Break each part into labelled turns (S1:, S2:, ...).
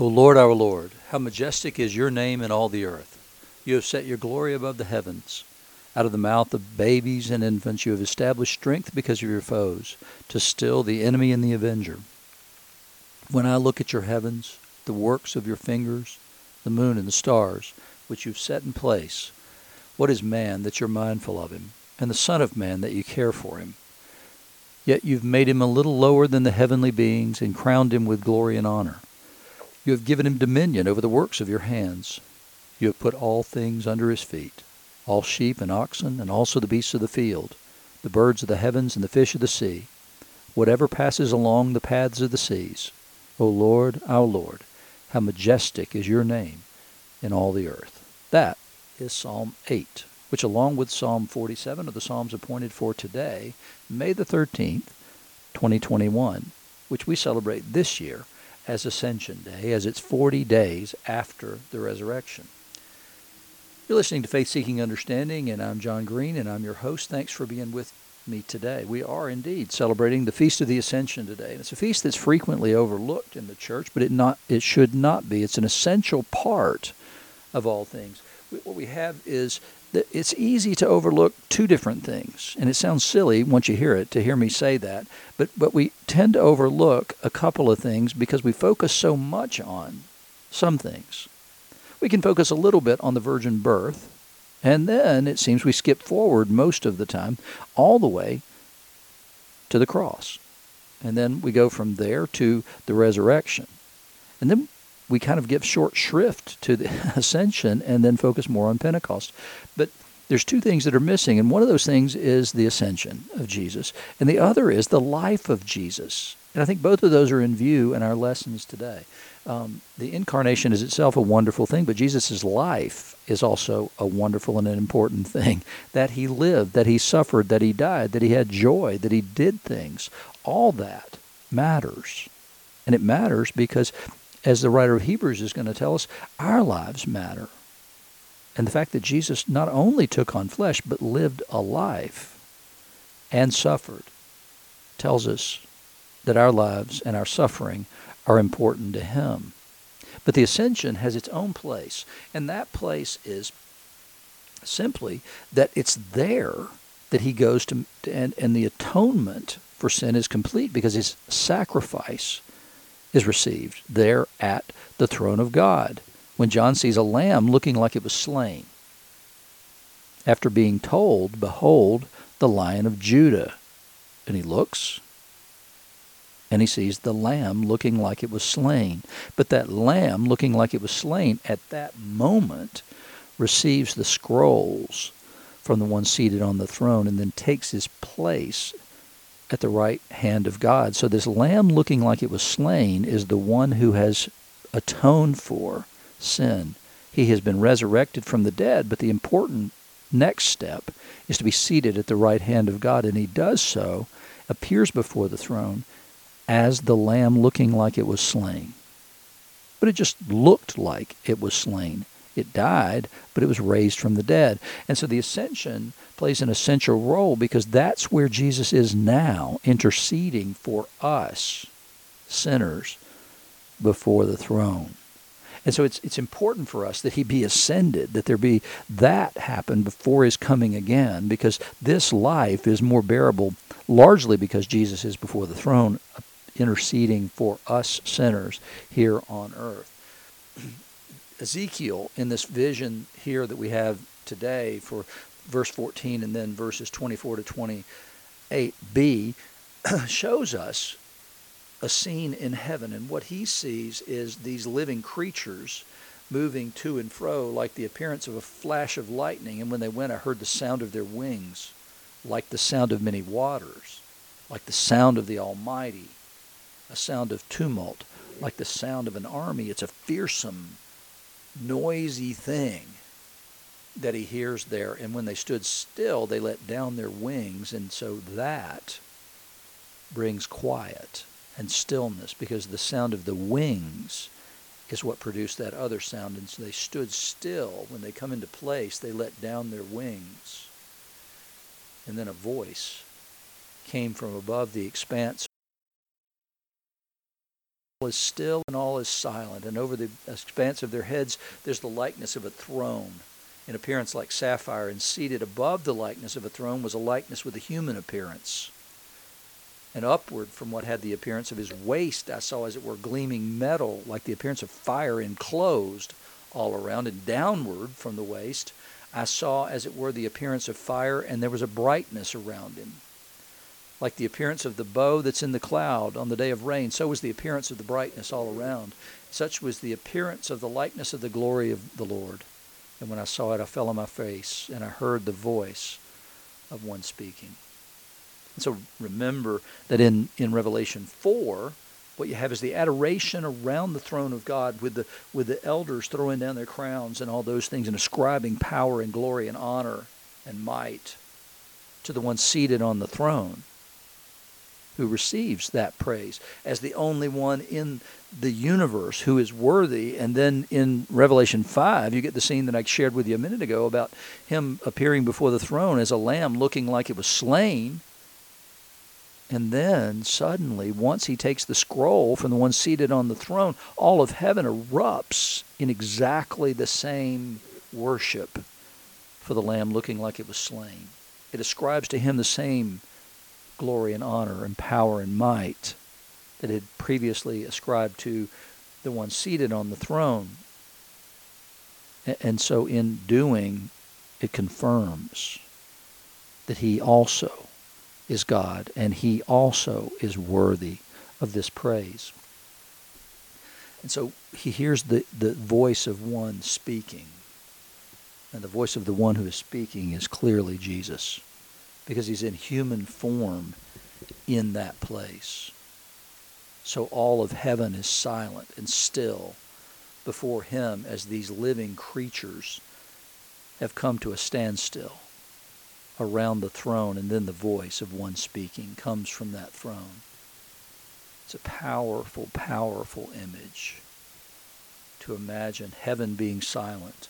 S1: O Lord, our Lord, how majestic is your name in all the earth. You have set your glory above the heavens. Out of the mouth of babies and infants you have established strength because of your foes, to still the enemy and the avenger. When I look at your heavens, the works of your fingers, the moon and the stars, which you've set in place, what is man that you're mindful of him, and the Son of Man that you care for him? Yet you've made him a little lower than the heavenly beings and crowned him with glory and honor. You have given him dominion over the works of your hands. You have put all things under his feet, all sheep and oxen, and also the beasts of the field, the birds of the heavens and the fish of the sea, whatever passes along the paths of the seas. O Lord, our Lord, how majestic is your name in all the earth. That is Psalm 8, which along with Psalm 47 are the Psalms appointed for today, May the 13th, 2021, which we celebrate this year as Ascension Day, as it's 40 days after the resurrection. You're listening to Faith Seeking Understanding, and I'm John Green, and I'm your host. Thanks for being with me today. We are indeed celebrating the Feast of the Ascension today. And it's a feast that's frequently overlooked in the church, but it not it should not be. It's an essential part of all things. What we have is it's easy to overlook two different things. And it sounds silly once you hear it to hear me say that, but, but we tend to overlook a couple of things because we focus so much on some things. We can focus a little bit on the virgin birth, and then it seems we skip forward most of the time all the way to the cross. And then we go from there to the resurrection. And then we kind of give short shrift to the ascension and then focus more on Pentecost. But there's two things that are missing, and one of those things is the ascension of Jesus, and the other is the life of Jesus. And I think both of those are in view in our lessons today. Um, the incarnation is itself a wonderful thing, but Jesus' life is also a wonderful and an important thing. That he lived, that he suffered, that he died, that he had joy, that he did things. All that matters. And it matters because as the writer of Hebrews is going to tell us, our lives matter. And the fact that Jesus not only took on flesh, but lived a life and suffered tells us that our lives and our suffering are important to Him. But the ascension has its own place, and that place is simply that it's there that He goes to, and, and the atonement for sin is complete because His sacrifice is received there at the throne of God when John sees a lamb looking like it was slain. After being told, Behold, the lion of Judah. And he looks, and he sees the lamb looking like it was slain. But that lamb looking like it was slain at that moment receives the scrolls from the one seated on the throne and then takes his place at the right hand of God. So this lamb looking like it was slain is the one who has atoned for sin. He has been resurrected from the dead, but the important next step is to be seated at the right hand of God, and he does so, appears before the throne as the lamb looking like it was slain. But it just looked like it was slain. It died, but it was raised from the dead. And so the ascension plays an essential role because that's where Jesus is now, interceding for us, sinners, before the throne. And so it's it's important for us that he be ascended, that there be that happen before his coming again, because this life is more bearable largely because Jesus is before the throne interceding for us sinners here on earth. Ezekiel, in this vision here that we have today for verse 14 and then verses 24 to 28b, shows us a scene in heaven. And what he sees is these living creatures moving to and fro like the appearance of a flash of lightning. And when they went, I heard the sound of their wings, like the sound of many waters, like the sound of the Almighty, a sound of tumult, like the sound of an army. It's a fearsome noisy thing that he hears there. And when they stood still, they let down their wings. And so that brings quiet and stillness because the sound of the wings is what produced that other sound. And so they stood still. When they come into place, they let down their wings. And then a voice came from above the expanse is still and all is silent, and over the expanse of their heads there's the likeness of a throne, in appearance like sapphire, and seated above the likeness of a throne was a likeness with a human appearance. And upward from what had the appearance of his waist, I saw as it were gleaming metal, like the appearance of fire enclosed all around, and downward from the waist, I saw as it were the appearance of fire, and there was a brightness around him like the appearance of the bow that's in the cloud on the day of rain, so was the appearance of the brightness all around. Such was the appearance of the likeness of the glory of the Lord. And when I saw it, I fell on my face, and I heard the voice of one speaking. And so remember that in, in Revelation 4, what you have is the adoration around the throne of God with the, with the elders throwing down their crowns and all those things and ascribing power and glory and honor and might to the one seated on the throne who receives that praise as the only one in the universe who is worthy. And then in Revelation 5, you get the scene that I shared with you a minute ago about him appearing before the throne as a lamb looking like it was slain. And then suddenly, once he takes the scroll from the one seated on the throne, all of heaven erupts in exactly the same worship for the Lamb looking like it was slain. It ascribes to him the same glory and honor and power and might that had previously ascribed to the one seated on the throne. And so, in doing, it confirms that he also is God and he also is worthy of this praise. And so he hears the, the voice of one speaking. And the voice of the one who is speaking is clearly Jesus because he's in human form in that place. So all of heaven is silent and still before him as these living creatures have come to a standstill around the throne, and then the voice of one speaking comes from that throne. It's a powerful, powerful image to imagine heaven being silent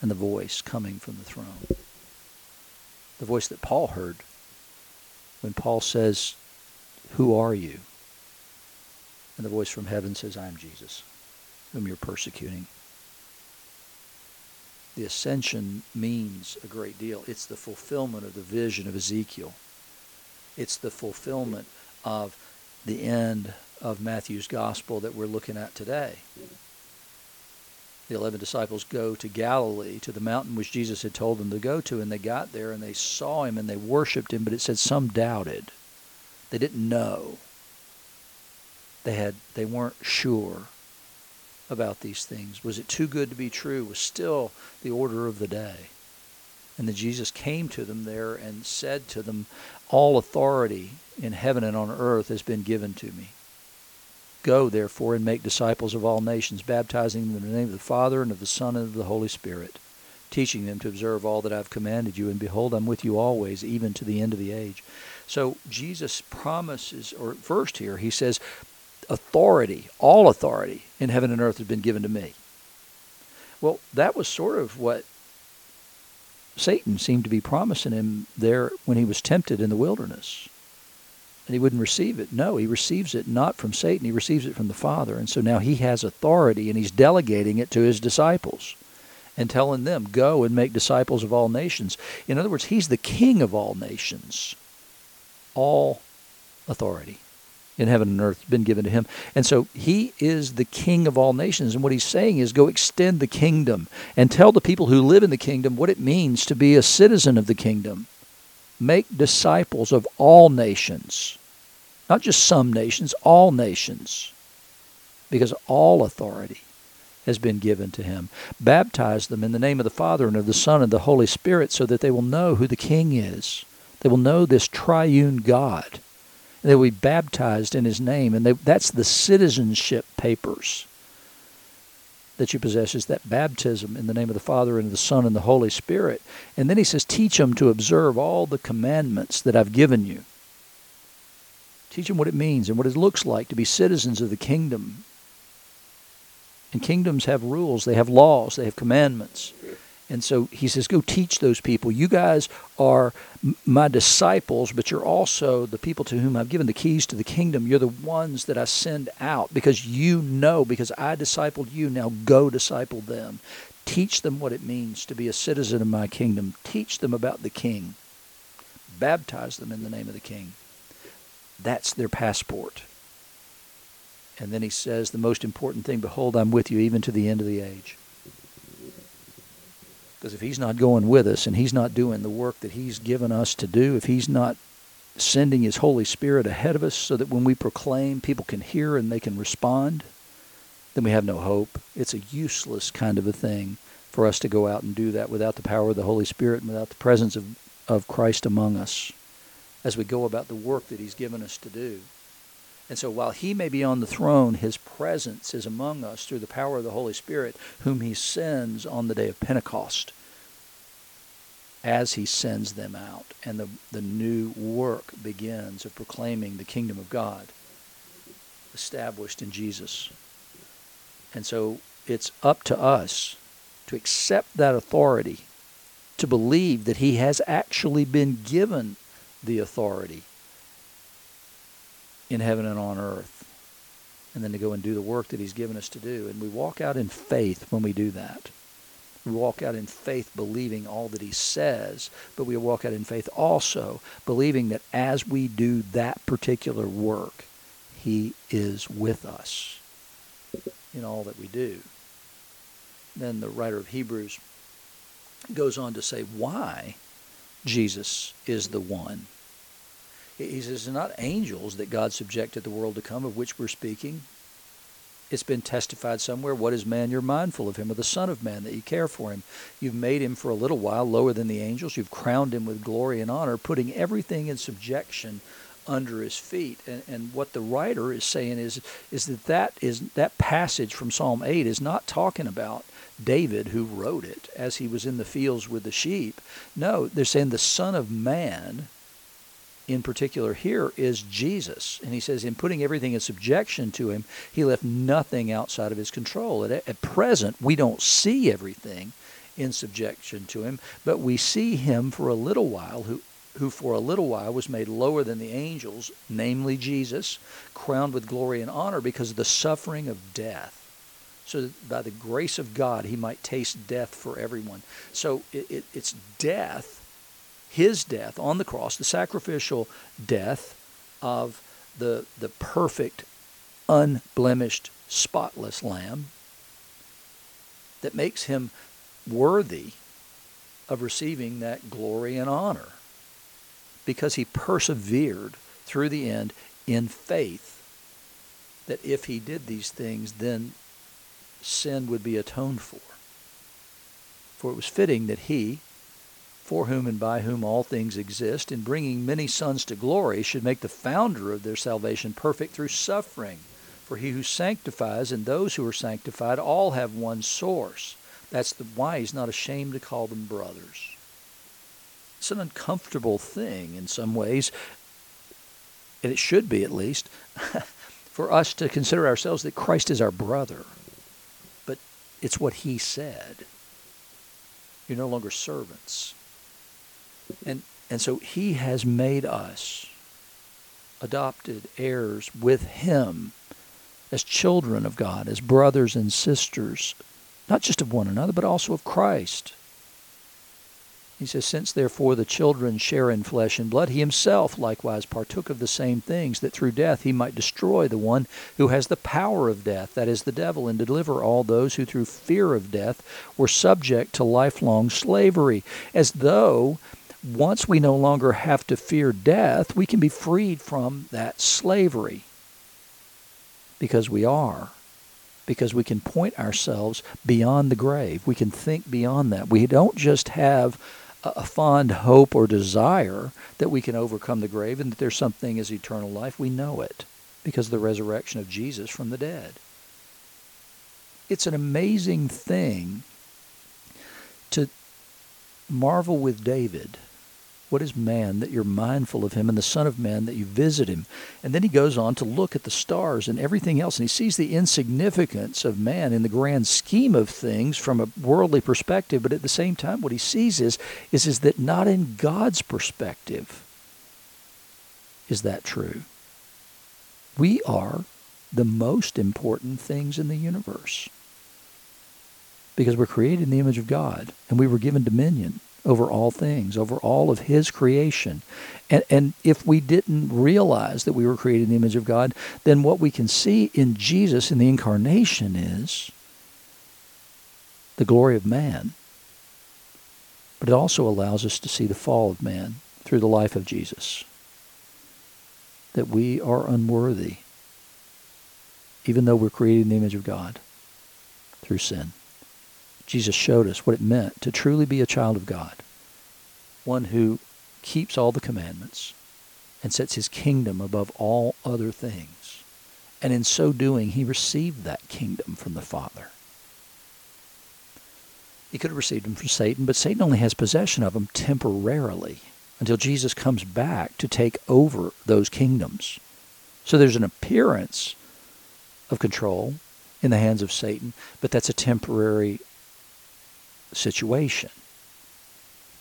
S1: and the voice coming from the throne the voice that Paul heard when Paul says, Who are you? And the voice from heaven says, I am Jesus, whom you're persecuting. The ascension means a great deal. It's the fulfillment of the vision of Ezekiel. It's the fulfillment of the end of Matthew's gospel that we're looking at today the 11 disciples go to Galilee, to the mountain which Jesus had told them to go to, and they got there and they saw him and they worshiped him, but it said some doubted. They didn't know. They had they weren't sure about these things. Was it too good to be true? Was still the order of the day. And then Jesus came to them there and said to them, All authority in heaven and on earth has been given to me. Go, therefore, and make disciples of all nations, baptizing them in the name of the Father, and of the Son, and of the Holy Spirit, teaching them to observe all that I have commanded you. And behold, I'm with you always, even to the end of the age. So Jesus promises, or first here, he says, authority, all authority in heaven and earth has been given to me. Well, that was sort of what Satan seemed to be promising him there when he was tempted in the wilderness and he wouldn't receive it. No, he receives it not from Satan, he receives it from the Father. And so now he has authority and he's delegating it to his disciples and telling them, Go and make disciples of all nations. In other words, he's the king of all nations. All authority in heaven and earth been given to him. And so he is the king of all nations. And what he's saying is go extend the kingdom and tell the people who live in the kingdom what it means to be a citizen of the kingdom. Make disciples of all nations not just some nations, all nations, because all authority has been given to him. Baptize them in the name of the Father and of the Son and the Holy Spirit so that they will know who the King is. They will know this triune God. They will be baptized in his name. And they, that's the citizenship papers that you possess is that baptism in the name of the Father and the Son and the Holy Spirit. And then he says, Teach them to observe all the commandments that I've given you. Teach them what it means and what it looks like to be citizens of the kingdom. And kingdoms have rules, they have laws, they have commandments. And so he says, Go teach those people. You guys are my disciples, but you're also the people to whom I've given the keys to the kingdom. You're the ones that I send out because you know, because I discipled you. Now go disciple them. Teach them what it means to be a citizen of my kingdom. Teach them about the king. Baptize them in the name of the king. That's their passport. And then he says, The most important thing, behold, I'm with you even to the end of the age. Because if he's not going with us and he's not doing the work that he's given us to do, if he's not sending his Holy Spirit ahead of us so that when we proclaim, people can hear and they can respond, then we have no hope. It's a useless kind of a thing for us to go out and do that without the power of the Holy Spirit and without the presence of, of Christ among us as we go about the work that he's given us to do. And so while he may be on the throne, his presence is among us through the power of the Holy Spirit, whom he sends on the day of Pentecost as he sends them out. And the, the new work begins of proclaiming the kingdom of God established in Jesus. And so it's up to us to accept that authority, to believe that he has actually been given the authority in heaven and on earth. And then to go and do the work that He's given us to do. And we walk out in faith when we do that. We walk out in faith believing all that He says, but we walk out in faith also believing that as we do that particular work, He is with us in all that we do. Then the writer of Hebrews goes on to say why Jesus is the one he says, it's not angels that God subjected the world to come, of which we're speaking. It's been testified somewhere, what is man? You're mindful of him, or the Son of Man, that you care for him. You've made him for a little while lower than the angels. You've crowned him with glory and honor, putting everything in subjection under his feet. And, and what the writer is saying is, is that, that is that passage from Psalm 8 is not talking about David who wrote it as he was in the fields with the sheep. No, they're saying the Son of Man in particular here is Jesus. And he says, in putting everything in subjection to him, he left nothing outside of his control. At, at present, we don't see everything in subjection to him, but we see him for a little while, who, who for a little while was made lower than the angels, namely Jesus, crowned with glory and honor because of the suffering of death. So that by the grace of God, he might taste death for everyone. So it, it, it's death his death on the cross, the sacrificial death of the, the perfect, unblemished, spotless lamb that makes him worthy of receiving that glory and honor because he persevered through the end in faith that if he did these things, then sin would be atoned for. For it was fitting that he, for whom and by whom all things exist, in bringing many sons to glory, should make the founder of their salvation perfect through suffering. For he who sanctifies and those who are sanctified all have one source. That's the, why he's not ashamed to call them brothers. It's an uncomfortable thing in some ways, and it should be at least, for us to consider ourselves that Christ is our brother. But it's what he said. You're no longer servants. And, and so he has made us adopted heirs with him as children of God, as brothers and sisters, not just of one another, but also of Christ. He says, Since therefore the children share in flesh and blood, he himself likewise partook of the same things, that through death he might destroy the one who has the power of death, that is, the devil, and deliver all those who through fear of death were subject to lifelong slavery, as though once we no longer have to fear death, we can be freed from that slavery. Because we are. Because we can point ourselves beyond the grave. We can think beyond that. We don't just have a fond hope or desire that we can overcome the grave and that there's something as eternal life. We know it because of the resurrection of Jesus from the dead. It's an amazing thing to marvel with David What is man that you're mindful of him, and the Son of Man that you visit him? And then he goes on to look at the stars and everything else, and he sees the insignificance of man in the grand scheme of things from a worldly perspective. But at the same time, what he sees is, is, is that not in God's perspective is that true. We are the most important things in the universe because we're created in the image of God and we were given dominion over all things, over all of His creation. And, and if we didn't realize that we were created in the image of God, then what we can see in Jesus in the incarnation is the glory of man. But it also allows us to see the fall of man through the life of Jesus. That we are unworthy, even though we're created in the image of God through sin. Jesus showed us what it meant to truly be a child of God, one who keeps all the commandments and sets his kingdom above all other things. And in so doing, he received that kingdom from the Father. He could have received them from Satan, but Satan only has possession of them temporarily until Jesus comes back to take over those kingdoms. So there's an appearance of control in the hands of Satan, but that's a temporary situation.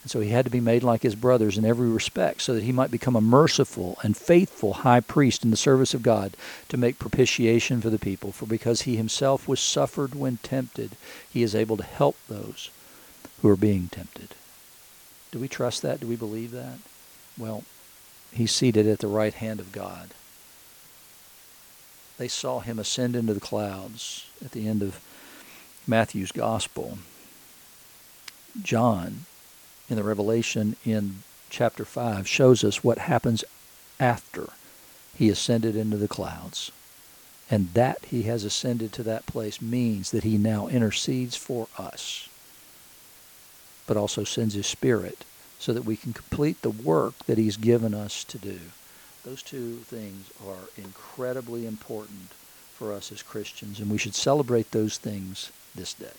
S1: And so he had to be made like his brothers in every respect so that he might become a merciful and faithful high priest in the service of God to make propitiation for the people. For because he himself was suffered when tempted, he is able to help those who are being tempted. Do we trust that? Do we believe that? Well, he's seated at the right hand of God. They saw him ascend into the clouds at the end of Matthew's gospel. John in the Revelation in chapter 5 shows us what happens after he ascended into the clouds. And that he has ascended to that place means that he now intercedes for us, but also sends his Spirit so that we can complete the work that he's given us to do. Those two things are incredibly important for us as Christians, and we should celebrate those things this day.